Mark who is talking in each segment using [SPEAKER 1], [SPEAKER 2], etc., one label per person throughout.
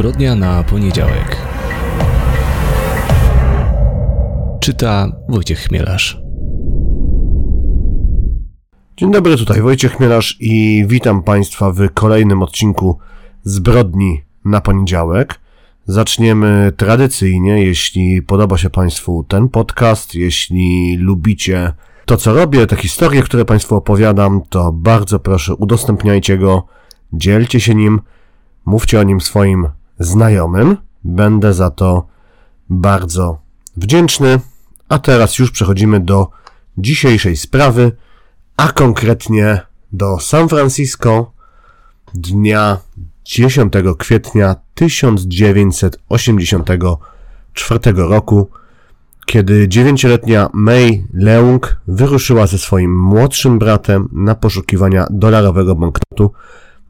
[SPEAKER 1] Zbrodnia na poniedziałek. Czyta Wojciech Chmielarz.
[SPEAKER 2] Dzień dobry, tutaj Wojciech Chmielarz i witam Państwa w kolejnym odcinku Zbrodni na poniedziałek. Zaczniemy tradycyjnie, jeśli podoba się Państwu ten podcast, jeśli lubicie to, co robię, te historie, które Państwu opowiadam, to bardzo proszę udostępniajcie go, dzielcie się nim, mówcie o nim swoim znajomym. Będę za to bardzo wdzięczny. A teraz już przechodzimy do dzisiejszej sprawy, a konkretnie do San Francisco dnia 10 kwietnia 1984 roku, kiedy dziewięcioletnia May Leung wyruszyła ze swoim młodszym bratem na poszukiwania dolarowego banknotu,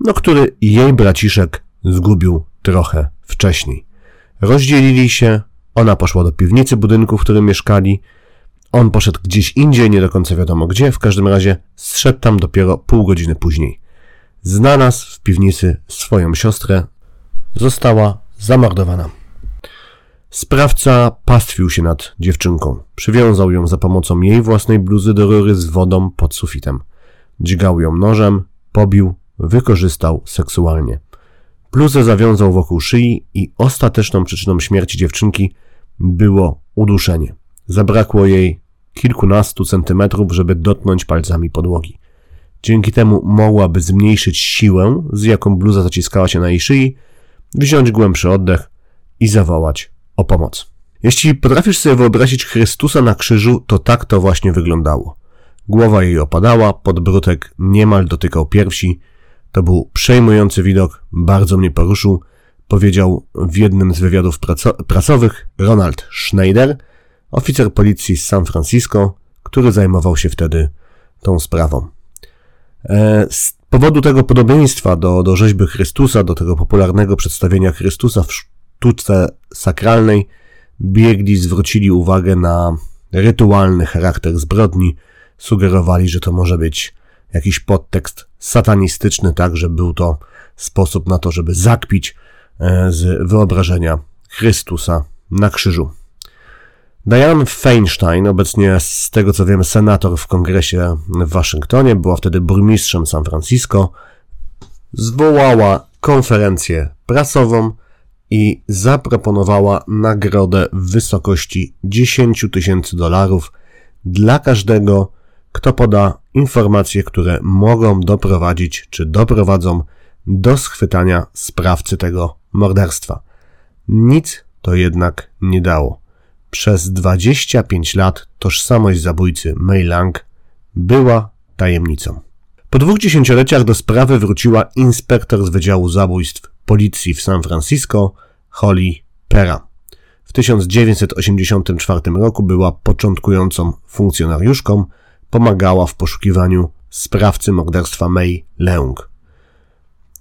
[SPEAKER 2] no który jej braciszek zgubił trochę wcześniej. Rozdzielili się, ona poszła do piwnicy budynku, w którym mieszkali, on poszedł gdzieś indziej, nie do końca wiadomo gdzie, w każdym razie zszedł tam dopiero pół godziny później. Znalazł w piwnicy swoją siostrę, została zamordowana. Sprawca pastwił się nad dziewczynką. Przywiązał ją za pomocą jej własnej bluzy do rury z wodą pod sufitem. Dźgał ją nożem, pobił, wykorzystał seksualnie. Bluzę zawiązał wokół szyi i ostateczną przyczyną śmierci dziewczynki było uduszenie. Zabrakło jej kilkunastu centymetrów, żeby dotknąć palcami podłogi. Dzięki temu mogłaby zmniejszyć siłę, z jaką bluza zaciskała się na jej szyi, wziąć głębszy oddech i zawołać o pomoc. Jeśli potrafisz sobie wyobrazić Chrystusa na krzyżu, to tak to właśnie wyglądało. Głowa jej opadała, podbródek niemal dotykał piersi. To był przejmujący widok, bardzo mnie poruszył, powiedział w jednym z wywiadów prasowych Ronald Schneider, oficer policji z San Francisco, który zajmował się wtedy tą sprawą. E, z powodu tego podobieństwa do, do rzeźby Chrystusa, do tego popularnego przedstawienia Chrystusa w sztuce sakralnej, biegli zwrócili uwagę na rytualny charakter zbrodni, sugerowali, że to może być jakiś podtekst satanistyczny, tak, że był to sposób na to, żeby zakpić e, z wyobrażenia Chrystusa na krzyżu. Diane Feinstein, obecnie z tego co wiem senator w kongresie w Waszyngtonie, była wtedy burmistrzem San Francisco, zwołała konferencję prasową i zaproponowała nagrodę w wysokości 10 tysięcy dolarów dla każdego, kto poda informacje, które mogą doprowadzić czy doprowadzą do schwytania sprawcy tego morderstwa. Nic to jednak nie dało. Przez 25 lat tożsamość zabójcy Mei Lang była tajemnicą. Po dwóch dziesięcioleciach do sprawy wróciła inspektor z Wydziału Zabójstw Policji w San Francisco, Holly Pera. W 1984 roku była początkującą funkcjonariuszką, pomagała w poszukiwaniu sprawcy morderstwa May Leung.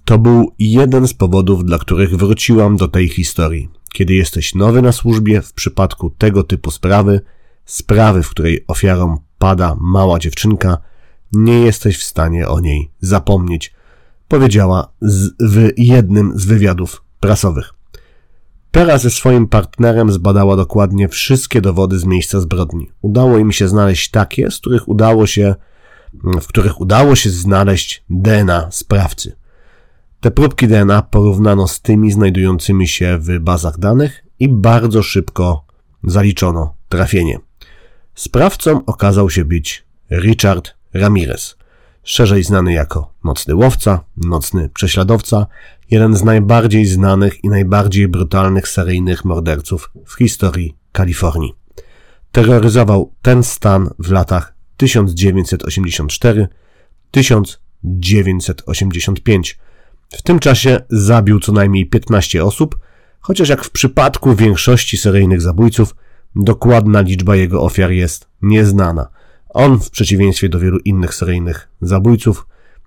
[SPEAKER 2] To był jeden z powodów, dla których wróciłam do tej historii. Kiedy jesteś nowy na służbie, w przypadku tego typu sprawy, sprawy, w której ofiarą pada mała dziewczynka, nie jesteś w stanie o niej zapomnieć, powiedziała z, w jednym z wywiadów prasowych. Pera ze swoim partnerem zbadała dokładnie wszystkie dowody z miejsca zbrodni. Udało im się znaleźć takie, z których udało się, w których udało się znaleźć DNA sprawcy. Te próbki DNA porównano z tymi znajdującymi się w bazach danych i bardzo szybko zaliczono trafienie. Sprawcą okazał się być Richard Ramirez, szerzej znany jako nocny łowca, nocny prześladowca, jeden z najbardziej znanych i najbardziej brutalnych seryjnych morderców w historii Kalifornii. Terroryzował ten stan w latach 1984-1985 w tym czasie zabił co najmniej 15 osób, chociaż jak w przypadku większości seryjnych zabójców, dokładna liczba jego ofiar jest nieznana. On, w przeciwieństwie do wielu innych seryjnych zabójców,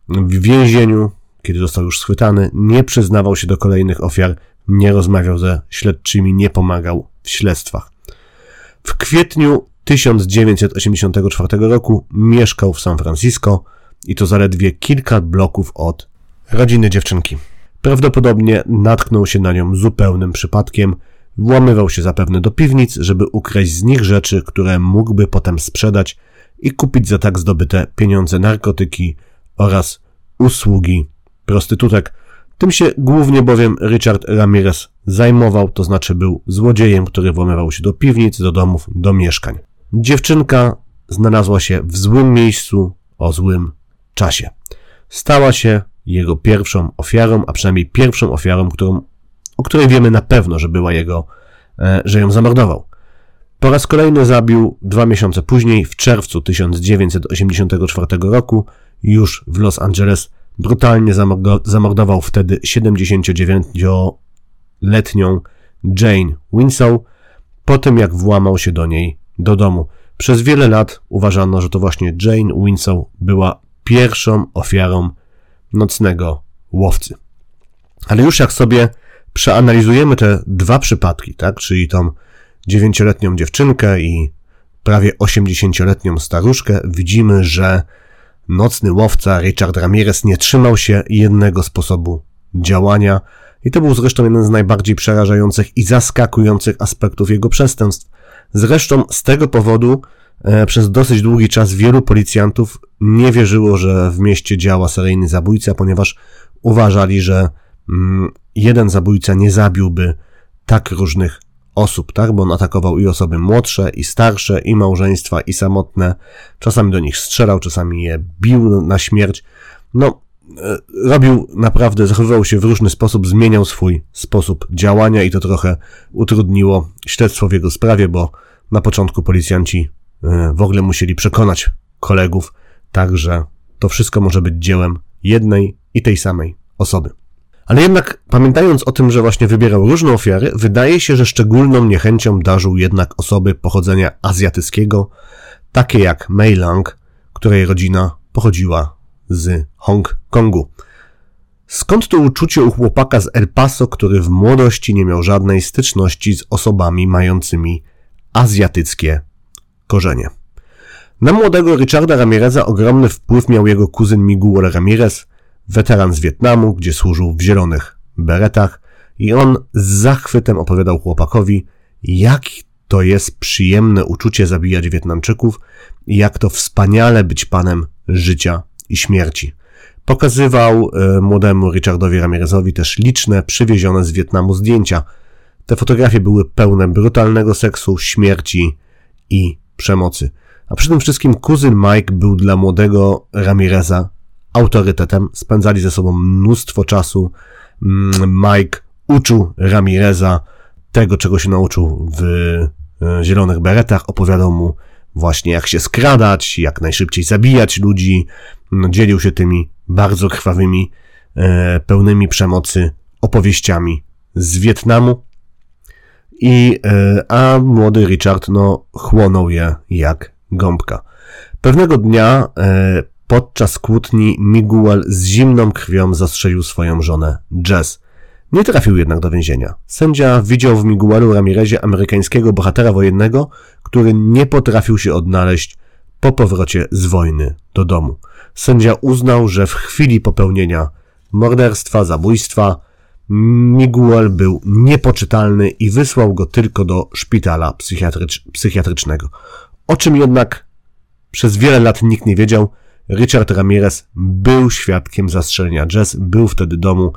[SPEAKER 2] w więzieniu, kiedy został już schwytany, nie przyznawał się do kolejnych ofiar, nie rozmawiał ze śledczymi, nie pomagał w śledztwach. W kwietniu 1984 roku mieszkał w San Francisco i to zaledwie kilka bloków od rodziny dziewczynki. Prawdopodobnie natknął się na nią zupełnym przypadkiem, włamywał się zapewne do piwnic, żeby ukraść z nich rzeczy, które mógłby potem sprzedać i kupić za tak zdobyte pieniądze narkotyki oraz usługi prostytutek. Tym się głównie bowiem Richard Ramirez zajmował, to znaczy był złodziejem, który włamywał się do piwnic, do domów, do mieszkań. Dziewczynka znalazła się w złym miejscu o złym czasie. Stała się jego pierwszą ofiarą, a przynajmniej pierwszą ofiarą, którą, o której wiemy na pewno, że była jego, e, że ją zamordował. Po raz kolejny zabił dwa miesiące później, w czerwcu 1984 roku, już w Los Angeles, brutalnie zamordował wtedy 79-letnią Jane Winslow, po tym jak włamał się do niej do domu. Przez wiele lat uważano, że to właśnie Jane Winslow była pierwszą ofiarą nocnego łowcy. Ale już jak sobie przeanalizujemy te dwa przypadki, tak, czyli tą dziewięcioletnią dziewczynkę i prawie osiemdziesięcioletnią staruszkę, widzimy, że nocny łowca Richard Ramirez nie trzymał się jednego sposobu działania i to był zresztą jeden z najbardziej przerażających i zaskakujących aspektów jego przestępstw. Zresztą z tego powodu e, przez dosyć długi czas wielu policjantów nie wierzyło, że w mieście działa seryjny zabójca, ponieważ uważali, że mm, jeden zabójca nie zabiłby tak różnych osób, tak? Bo on atakował i osoby młodsze, i starsze, i małżeństwa, i samotne. Czasami do nich strzelał, czasami je bił na śmierć. No, e, robił naprawdę, zachowywał się w różny sposób, zmieniał swój sposób działania i to trochę utrudniło śledztwo w jego sprawie, bo na początku policjanci e, w ogóle musieli przekonać kolegów, tak, że to wszystko może być dziełem jednej i tej samej osoby. Ale jednak pamiętając o tym, że właśnie wybierał różne ofiary, wydaje się, że szczególną niechęcią darzył jednak osoby pochodzenia azjatyckiego, takie jak Mei Lang, której rodzina pochodziła z Hongkongu. Skąd to uczucie u chłopaka z El Paso, który w młodości nie miał żadnej styczności z osobami mającymi azjatyckie korzenie? Na młodego Richarda Ramireza ogromny wpływ miał jego kuzyn Miguel Ramirez, weteran z Wietnamu, gdzie służył w zielonych beretach i on z zachwytem opowiadał chłopakowi, jak to jest przyjemne uczucie zabijać Wietnamczyków i jak to wspaniale być panem życia i śmierci. Pokazywał e, młodemu Richardowi Ramirezowi też liczne przywiezione z Wietnamu zdjęcia. Te fotografie były pełne brutalnego seksu, śmierci i przemocy. A przy tym wszystkim kuzyn Mike był dla młodego Ramireza autorytetem, spędzali ze sobą mnóstwo czasu. Mm, Mike uczył Ramireza tego, czego się nauczył w e, Zielonych Beretach, opowiadał mu właśnie jak się skradać, jak najszybciej zabijać ludzi, no, dzielił się tymi bardzo krwawymi, e, pełnymi przemocy opowieściami z Wietnamu. I, e, a młody Richard, no, chłonął je jak gąbka. Pewnego dnia Podczas kłótni Miguel z zimną krwią zastrzelił swoją żonę, Jess. Nie trafił jednak do więzienia. Sędzia widział w Miguelu Ramirezie amerykańskiego bohatera wojennego, który nie potrafił się odnaleźć po powrocie z wojny do domu. Sędzia uznał, że w chwili popełnienia morderstwa, zabójstwa Miguel był niepoczytalny i wysłał go tylko do szpitala psychiatrycz psychiatrycznego. O czym jednak przez wiele lat nikt nie wiedział, Richard Ramirez był świadkiem zastrzelenia Jess, był wtedy domu,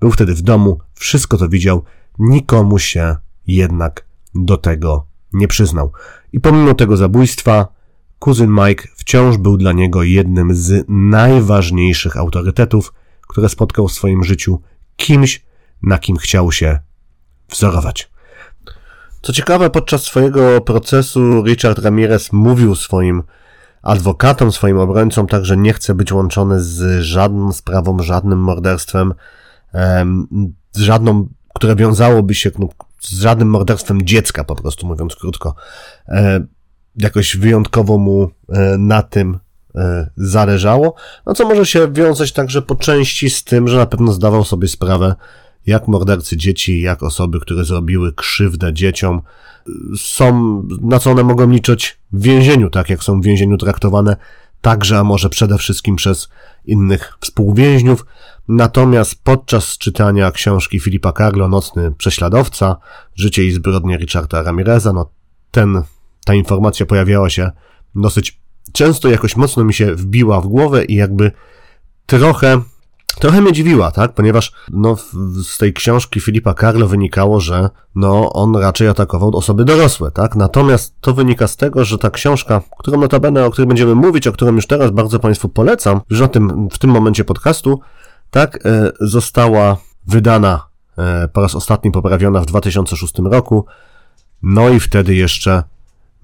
[SPEAKER 2] był wtedy w domu, wszystko to widział, nikomu się jednak do tego nie przyznał. I pomimo tego zabójstwa, kuzyn Mike wciąż był dla niego jednym z najważniejszych autorytetów, które spotkał w swoim życiu, kimś, na kim chciał się wzorować. Co ciekawe, podczas swojego procesu Richard Ramirez mówił swoim adwokatom, swoim obrońcom, także nie chce być łączony z żadną sprawą, żadnym morderstwem, z żadną, które wiązałoby się z żadnym morderstwem dziecka, po prostu mówiąc krótko. E, jakoś wyjątkowo mu e, na tym e, zależało, no co może się wiązać także po części z tym, że na pewno zdawał sobie sprawę, jak mordercy dzieci, jak osoby, które zrobiły krzywdę dzieciom, są, na co one mogą liczyć w więzieniu, tak jak są w więzieniu traktowane także, a może przede wszystkim przez innych współwięźniów. Natomiast podczas czytania książki Filipa Carlo, Nocny Prześladowca, Życie i zbrodnie Richarda Ramireza, no ten, ta informacja pojawiała się dosyć często, jakoś mocno mi się wbiła w głowę i jakby trochę Trochę mnie dziwiła, tak? Ponieważ no, z tej książki Filipa Carlo wynikało, że no, on raczej atakował osoby dorosłe, tak? Natomiast to wynika z tego, że ta książka, którą notabene, o której będziemy mówić, o którą już teraz bardzo Państwu polecam, już na tym, w tym momencie podcastu, tak, e, została wydana e, po raz ostatni poprawiona w 2006 roku. No i wtedy jeszcze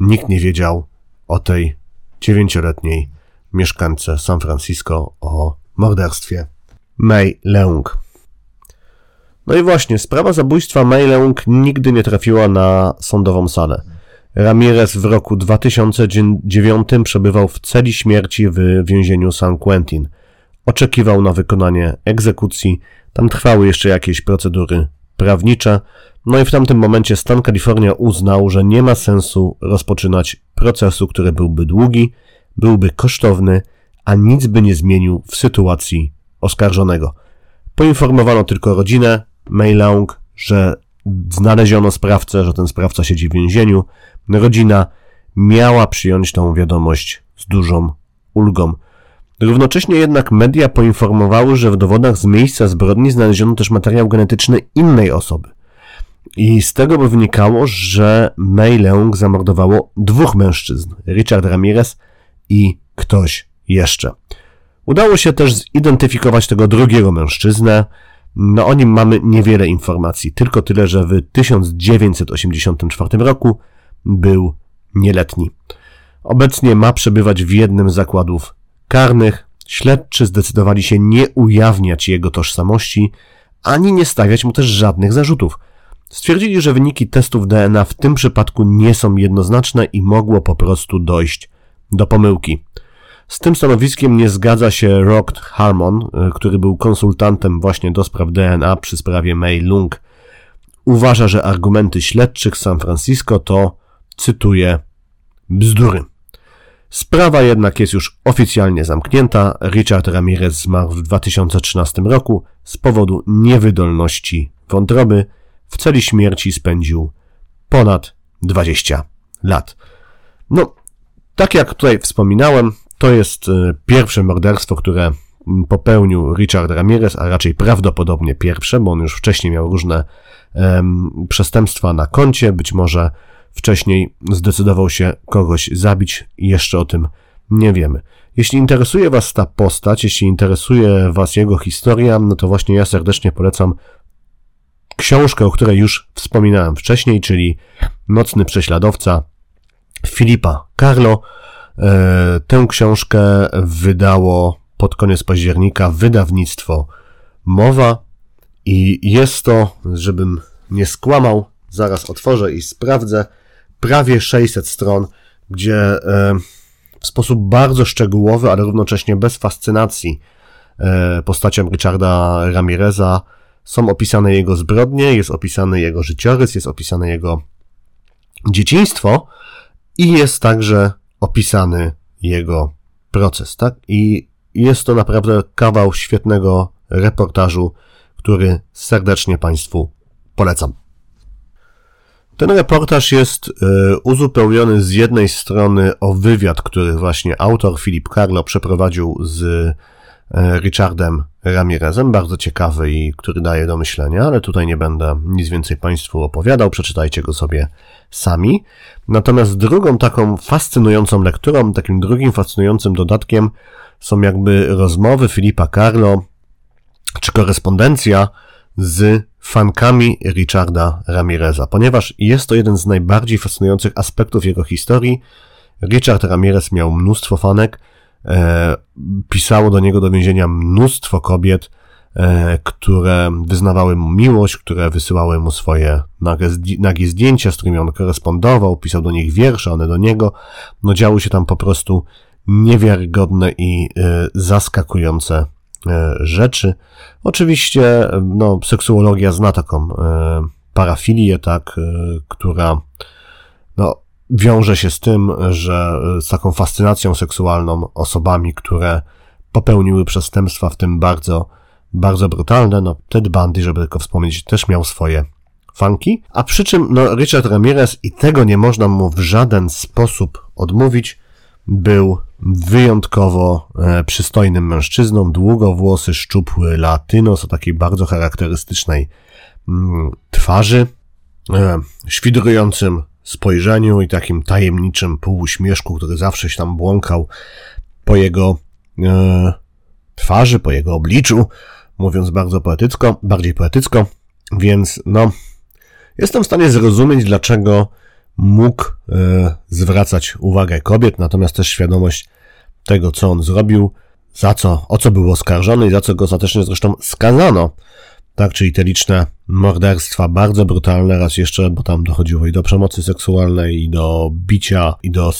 [SPEAKER 2] nikt nie wiedział o tej dziewięcioletniej mieszkance San Francisco, o morderstwie May Leung. No i właśnie, sprawa zabójstwa May Leung nigdy nie trafiła na sądową salę. Ramirez w roku 2009 przebywał w celi śmierci w więzieniu San Quentin. Oczekiwał na wykonanie egzekucji, tam trwały jeszcze jakieś procedury prawnicze, no i w tamtym momencie stan Kalifornia uznał, że nie ma sensu rozpoczynać procesu, który byłby długi, byłby kosztowny, a nic by nie zmienił w sytuacji oskarżonego. Poinformowano tylko rodzinę Mei Leung, że znaleziono sprawcę, że ten sprawca siedzi w więzieniu. Rodzina miała przyjąć tą wiadomość z dużą ulgą. Równocześnie jednak media poinformowały, że w dowodach z miejsca zbrodni znaleziono też materiał genetyczny innej osoby. I z tego by wynikało, że Mei Leung zamordowało dwóch mężczyzn, Richard Ramirez i ktoś jeszcze. Udało się też zidentyfikować tego drugiego mężczyznę. No o nim mamy niewiele informacji, tylko tyle, że w 1984 roku był nieletni. Obecnie ma przebywać w jednym z zakładów karnych. Śledczy zdecydowali się nie ujawniać jego tożsamości, ani nie stawiać mu też żadnych zarzutów. Stwierdzili, że wyniki testów DNA w tym przypadku nie są jednoznaczne i mogło po prostu dojść do pomyłki. Z tym stanowiskiem nie zgadza się Rock Harmon, y, który był konsultantem właśnie do spraw DNA przy sprawie May Lung. Uważa, że argumenty śledczych San Francisco to, cytuję, bzdury. Sprawa jednak jest już oficjalnie zamknięta. Richard Ramirez zmarł w 2013 roku z powodu niewydolności wątroby. W celi śmierci spędził ponad 20 lat. No, tak jak tutaj wspominałem, to jest e, pierwsze morderstwo, które popełnił Richard Ramirez, a raczej prawdopodobnie pierwsze, bo on już wcześniej miał różne um, przestępstwa na koncie, być może wcześniej zdecydował się kogoś zabić i jeszcze o tym nie wiemy. Jeśli interesuje Was ta postać, jeśli interesuje Was jego historia, no to właśnie ja serdecznie polecam książkę, o której już wspominałem wcześniej, czyli Nocny Prześladowca Filipa Carlo. E, tę książkę wydało pod koniec października wydawnictwo Mowa i jest to, żebym nie skłamał, zaraz otworzę i sprawdzę, prawie 600 stron, gdzie e, w sposób bardzo szczegółowy, ale równocześnie bez fascynacji e, postacią Richarda Ramireza są opisane jego zbrodnie, jest opisany jego życiorys, jest opisane jego dzieciństwo i jest także opisany jego proces, tak? I jest to naprawdę kawał świetnego reportażu, który serdecznie Państwu polecam. Ten reportaż jest y, uzupełniony z jednej strony o wywiad, który właśnie autor Filip Carlo przeprowadził z Richardem Ramirezem, bardzo ciekawy i który daje do myślenia, ale tutaj nie będę nic więcej Państwu opowiadał, przeczytajcie go sobie sami. Natomiast drugą taką fascynującą lekturą, takim drugim fascynującym dodatkiem są jakby rozmowy Filipa Carlo, czy korespondencja z fankami Richarda Ramireza, ponieważ jest to jeden z najbardziej fascynujących aspektów jego historii. Richard Ramirez miał mnóstwo fanek, e, pisało do niego do więzienia mnóstwo kobiet, e, które wyznawały mu miłość, które wysyłały mu swoje nagie, zdjęcia, z którymi on korespondował, pisał do nich wiersze, one do niego. No działy się tam po prostu niewiarygodne i e, zaskakujące E, rzeczy. Oczywiście, no, seksuologia zna taką e, parafilię, tak, e, która, wiąże się z tym, że z taką fascynacją seksualną osobami, które popełniły przestępstwa, w tym bardzo bardzo brutalne. No, Ted Bundy, żeby tylko wspomnieć, też miał swoje funky. A przy czym, no, Richard Ramirez, i tego nie można mu w żaden sposób odmówić, był wyjątkowo e, przystojnym mężczyzną, długowłosy, szczupły latynos o takiej bardzo charakterystycznej mm, twarzy, e, świdrującym spojrzeniu i takim tajemniczym półuśmieszku, który zawsze się tam błąkał po jego e, twarzy, po jego obliczu, mówiąc bardzo poetycko, bardziej poetycko, więc no, jestem w stanie zrozumieć, dlaczego mógł e, zwracać uwagę kobiet, natomiast też świadomość tego, co on zrobił, za co, o co był oskarżony i za co go ostatecznie zresztą skazano. Tak, czyli te liczne morderstwa, bardzo brutalne, raz jeszcze, bo tam dochodziło i do przemocy seksualnej, i do bicia, i do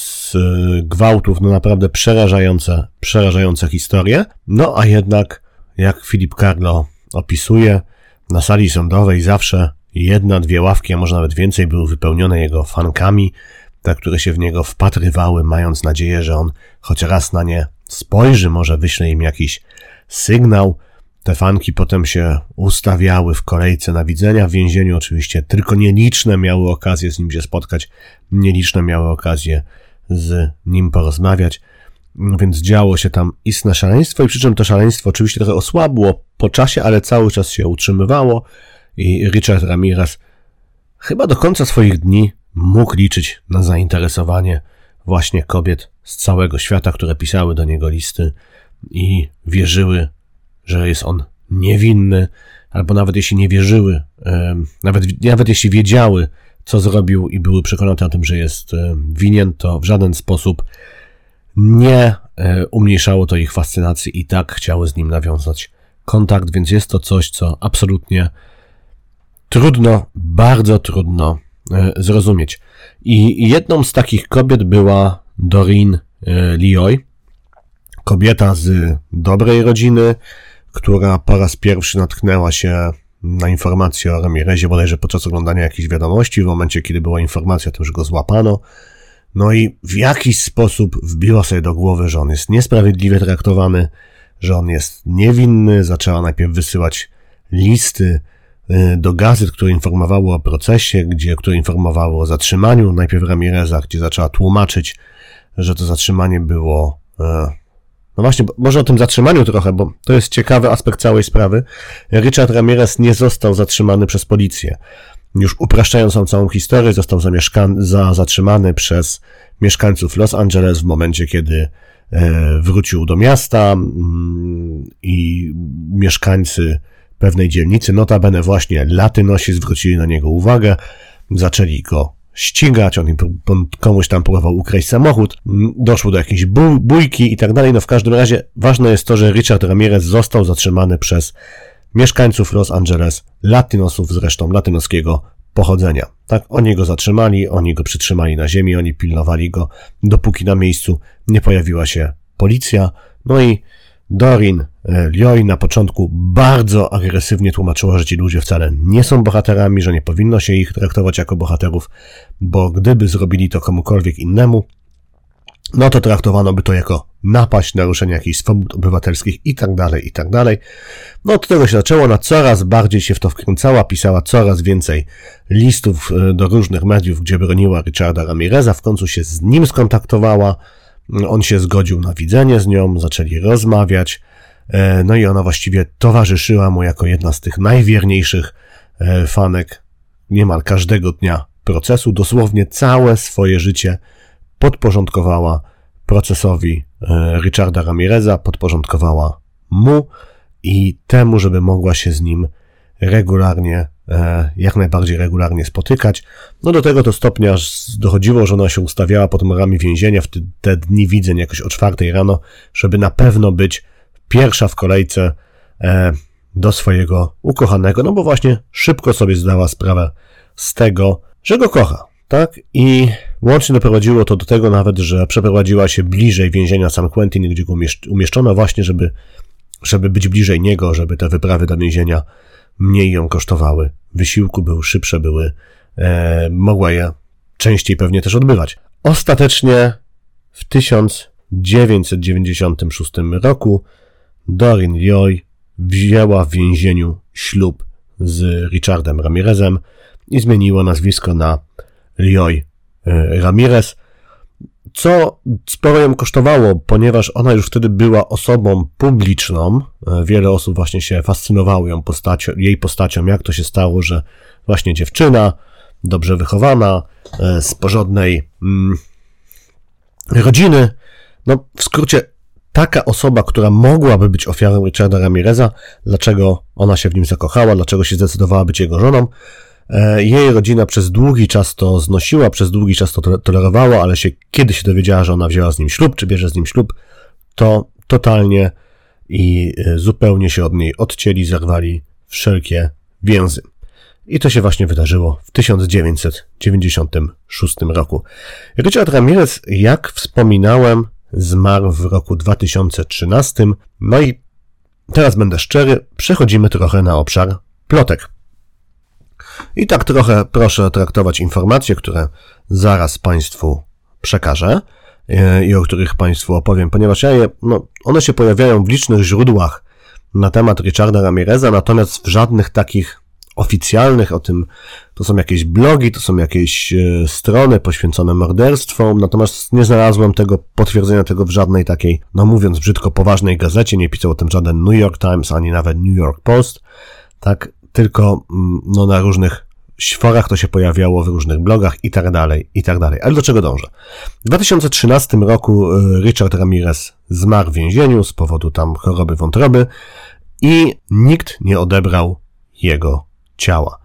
[SPEAKER 2] gwałtów, no naprawdę przerażające, przerażające historie. No a jednak, jak Filip Carlo opisuje, na sali sądowej zawsze jedna, dwie ławki, a może nawet więcej były wypełnione jego fankami, te, które się w niego wpatrywały, mając nadzieję, że on choć raz na nie spojrzy, może wyśle im jakiś sygnał. Te fanki potem się ustawiały w kolejce na widzenia w więzieniu. Oczywiście tylko nieliczne miały okazję z nim się spotkać, nieliczne miały okazję z nim porozmawiać. Więc działo się tam istne szaleństwo i przy czym to szaleństwo oczywiście trochę osłabło po czasie, ale cały czas się utrzymywało i Richard Ramirez chyba do końca swoich dni mógł liczyć na zainteresowanie właśnie kobiet z całego świata, które pisały do niego listy i wierzyły, że jest on niewinny, albo nawet jeśli nie wierzyły, nawet, nawet jeśli wiedziały, co zrobił i były przekonane o tym, że jest winien, to w żaden sposób nie e, umniejszało to ich fascynacji i tak chciały z nim nawiązać kontakt, więc jest to coś, co absolutnie trudno, bardzo trudno e, zrozumieć. I jedną z takich kobiet była Doreen e, Lioy, kobieta z dobrej rodziny, która po raz pierwszy natknęła się na informację o Ramirezie bodajże podczas oglądania jakichś wiadomości, w momencie, kiedy była informacja o tym, że go złapano. No i w jakiś sposób wbiła sobie do głowy, że on jest niesprawiedliwie traktowany, że on jest niewinny. Zaczęła najpierw wysyłać listy Y, do gazet, które informowały o procesie, gdzie, które informowały o zatrzymaniu najpierw Ramireza, gdzie zaczęła tłumaczyć, że to zatrzymanie było, e, no właśnie, może o tym zatrzymaniu trochę, bo to jest ciekawy aspekt całej sprawy. Richard Ramirez nie został zatrzymany przez policję. Już upraszczając tą całą historię, został za, zatrzymany przez mieszkańców Los Angeles w momencie, kiedy e, wrócił do miasta mm, i mieszkańcy pewnej dzielnicy, notabene właśnie latynosi zwrócili na niego uwagę, zaczęli go ścigać, on, on komuś tam próbował ukraść samochód, doszło do jakiejś bójki i tak dalej. No w każdym razie ważne jest to, że Richard Ramirez został zatrzymany przez mieszkańców Los Angeles, latynosów zresztą, latynoskiego pochodzenia. Tak, oni go zatrzymali, oni go przytrzymali na ziemi, oni pilnowali go, dopóki na miejscu nie pojawiła się policja. No i Dorin e, Lioy na początku bardzo agresywnie tłumaczyła, że ci ludzie wcale nie są bohaterami, że nie powinno się ich traktować jako bohaterów, bo gdyby zrobili to komukolwiek innemu, no to traktowano by to jako napaść, naruszenie jakichś swobód obywatelskich i tak dalej, i tak. No od tego się zaczęło, ona coraz bardziej się w to wkręcała, pisała coraz więcej listów e, do różnych mediów, gdzie broniła Richarda Ramireza, w końcu się z nim skontaktowała, on się zgodził na widzenie z nią, zaczęli rozmawiać, e, no i ona właściwie towarzyszyła mu jako jedna z tych najwierniejszych e, fanek niemal każdego dnia procesu. Dosłownie całe swoje życie podporządkowała procesowi e, Richarda Ramireza, podporządkowała mu i temu, żeby mogła się z nim regularnie jak najbardziej regularnie spotykać. No do tego to stopnia dochodziło, że ona się ustawiała pod murami więzienia w te, te dni widzeń jakoś o czwartej rano, żeby na pewno być pierwsza w kolejce e, do swojego ukochanego, no bo właśnie szybko sobie zdała sprawę z tego, że go kocha. Tak? I łącznie doprowadziło to do tego nawet, że przeprowadziła się bliżej więzienia San Quentin, gdzie go umieszczono właśnie, żeby, żeby być bliżej niego, żeby te wyprawy do więzienia mniej ją kosztowały. Wysiłku były szybsze, były, e, mogła je częściej pewnie też odbywać. Ostatecznie w 1996 roku Dorin Joy wzięła w więzieniu ślub z Richardem Ramirezem i zmieniła nazwisko na Lioy e, Ramirez, co sporo ją kosztowało, ponieważ ona już wtedy była osobą publiczną. E, wiele osób właśnie się fascynowało ją postacią, jej postacią, jak to się stało, że właśnie dziewczyna, dobrze wychowana, e, z porządnej mm, rodziny, no w skrócie taka osoba, która mogłaby być ofiarą Richarda Ramireza, dlaczego ona się w nim zakochała, dlaczego się zdecydowała być jego żoną. E, jej rodzina przez długi czas to znosiła, przez długi czas to tolerowała, ale się, kiedy się dowiedziała, że ona wzięła z nim ślub, czy bierze z nim ślub, to totalnie i e, zupełnie się od niej odcięli, zerwali wszelkie więzy. I to się właśnie wydarzyło w 1996 roku. Richard Ramirez, jak wspominałem, zmarł w roku 2013. No i teraz będę szczery, przechodzimy trochę na obszar plotek. I tak trochę proszę traktować informacje, które zaraz Państwu przekażę e, i o których Państwu opowiem, ponieważ ja je, no, one się pojawiają w licznych źródłach na temat Richarda Ramireza, natomiast w żadnych takich oficjalnych, o tym to są jakieś blogi, to są jakieś e, strony poświęcone morderstwom, natomiast nie znalazłem tego potwierdzenia tego w żadnej takiej, no mówiąc brzydko, poważnej gazecie, nie pisał o tym żaden New York Times, ani nawet New York Post, tak, tylko mm, no, na różnych forach to się pojawiało w różnych blogach i tak dalej, i tak dalej. Ale do czego dążę? W 2013 roku e, Richard Ramirez zmarł w więzieniu z powodu tam choroby wątroby i nikt nie odebrał jego ciała.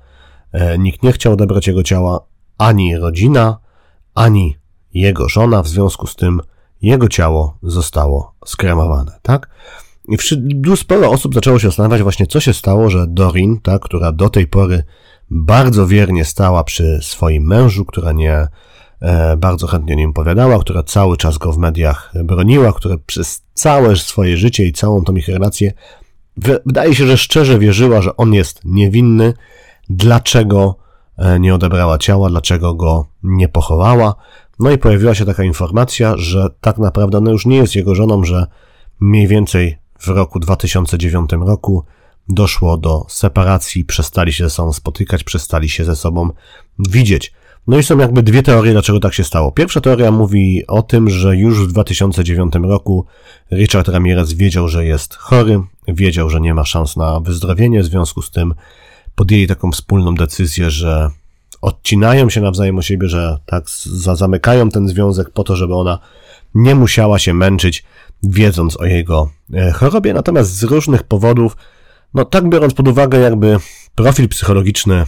[SPEAKER 2] E, nikt nie chciał odebrać jego ciała, ani rodzina, ani jego żona, w związku z tym jego ciało zostało skremowane, tak? I sporo osób zaczęło się zastanawiać właśnie, co się stało, że Dorin, tak, która do tej pory bardzo wiernie stała przy swoim mężu, która nie e, bardzo chętnie nim opowiadała, która cały czas go w mediach broniła, która przez całe swoje życie i całą tą ich relację wydaje się, że szczerze wierzyła, że on jest niewinny, dlaczego e, nie odebrała ciała, dlaczego go nie pochowała. No i pojawiła się taka informacja, że tak naprawdę ona już nie jest jego żoną, że mniej więcej w roku 2009 roku doszło do separacji, przestali się ze sobą spotykać, przestali się ze sobą widzieć. No i są jakby dwie teorie, dlaczego tak się stało. Pierwsza teoria mówi o tym, że już w 2009 roku Richard Ramirez wiedział, że jest chory, wiedział, że nie ma szans na wyzdrowienie, w związku z tym podjęli taką wspólną decyzję, że odcinają się nawzajem o siebie, że tak zamykają ten związek po to, żeby ona nie musiała się męczyć, wiedząc o jego e, chorobie. Natomiast z różnych powodów, no tak biorąc pod uwagę jakby profil psychologiczny e,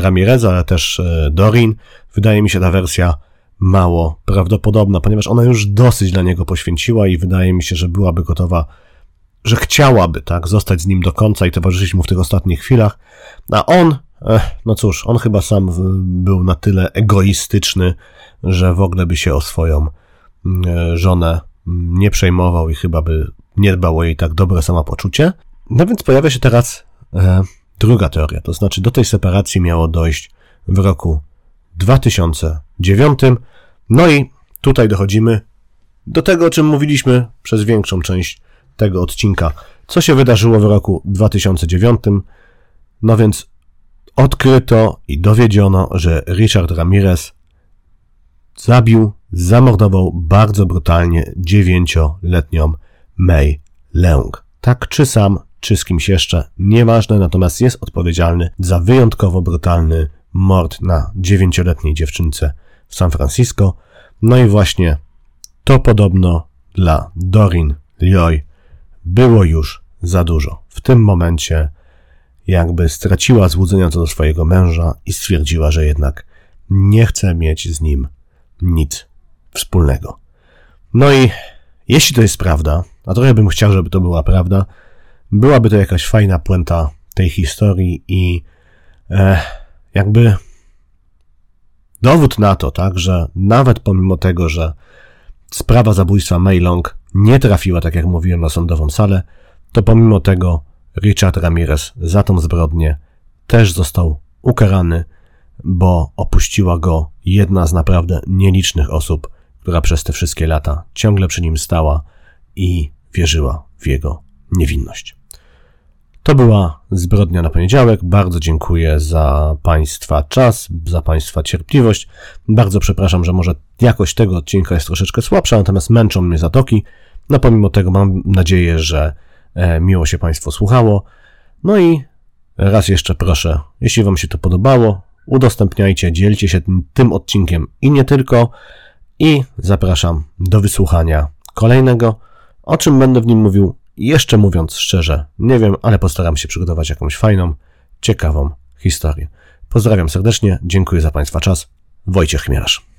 [SPEAKER 2] Ramireza, ale też e, Dorin, wydaje mi się ta wersja mało prawdopodobna, ponieważ ona już dosyć dla niego poświęciła i wydaje mi się, że byłaby gotowa że chciałaby, tak, zostać z nim do końca i towarzyszyć mu w tych ostatnich chwilach, a on, no cóż, on chyba sam był na tyle egoistyczny, że w ogóle by się o swoją mm, żonę nie przejmował i chyba by nie dbał o jej tak dobre samopoczucie. No więc pojawia się teraz e, druga teoria, to znaczy do tej separacji miało dojść w roku 2009, no i tutaj dochodzimy do tego, o czym mówiliśmy przez większą część tego odcinka, co się wydarzyło w roku 2009. No więc odkryto i dowiedziono, że Richard Ramirez zabił, zamordował bardzo brutalnie dziewięcioletnią May Leung. Tak czy sam, czy z kimś jeszcze, nieważne, natomiast jest odpowiedzialny za wyjątkowo brutalny mord na dziewięcioletniej dziewczynce w San Francisco. No i właśnie to podobno dla Dorin Lioy było już za dużo. W tym momencie jakby straciła złudzenia co do swojego męża i stwierdziła, że jednak nie chce mieć z nim nic wspólnego. No i jeśli to jest prawda, a trochę bym chciał, żeby to była prawda, byłaby to jakaś fajna puenta tej historii i e, jakby dowód na to, tak, że nawet pomimo tego, że sprawa zabójstwa Maylong nie trafiła, tak jak mówiłem, na sądową salę, to pomimo tego Richard Ramirez za tą zbrodnię też został ukarany, bo opuściła go jedna z naprawdę nielicznych osób, która przez te wszystkie lata ciągle przy nim stała i wierzyła w jego niewinność. To była zbrodnia na poniedziałek. Bardzo dziękuję za Państwa czas, za Państwa cierpliwość. Bardzo przepraszam, że może jakość tego odcinka jest troszeczkę słabsza, natomiast męczą mnie zatoki. No pomimo tego mam nadzieję, że e, miło się Państwu słuchało. No i raz jeszcze proszę, jeśli Wam się to podobało, udostępniajcie, dzielcie się tym, tym odcinkiem i nie tylko. I zapraszam do wysłuchania kolejnego, o czym będę w nim mówił jeszcze mówiąc szczerze, nie wiem, ale postaram się przygotować jakąś fajną, ciekawą historię. Pozdrawiam serdecznie, dziękuję za Państwa czas. Wojciech Chmielarz.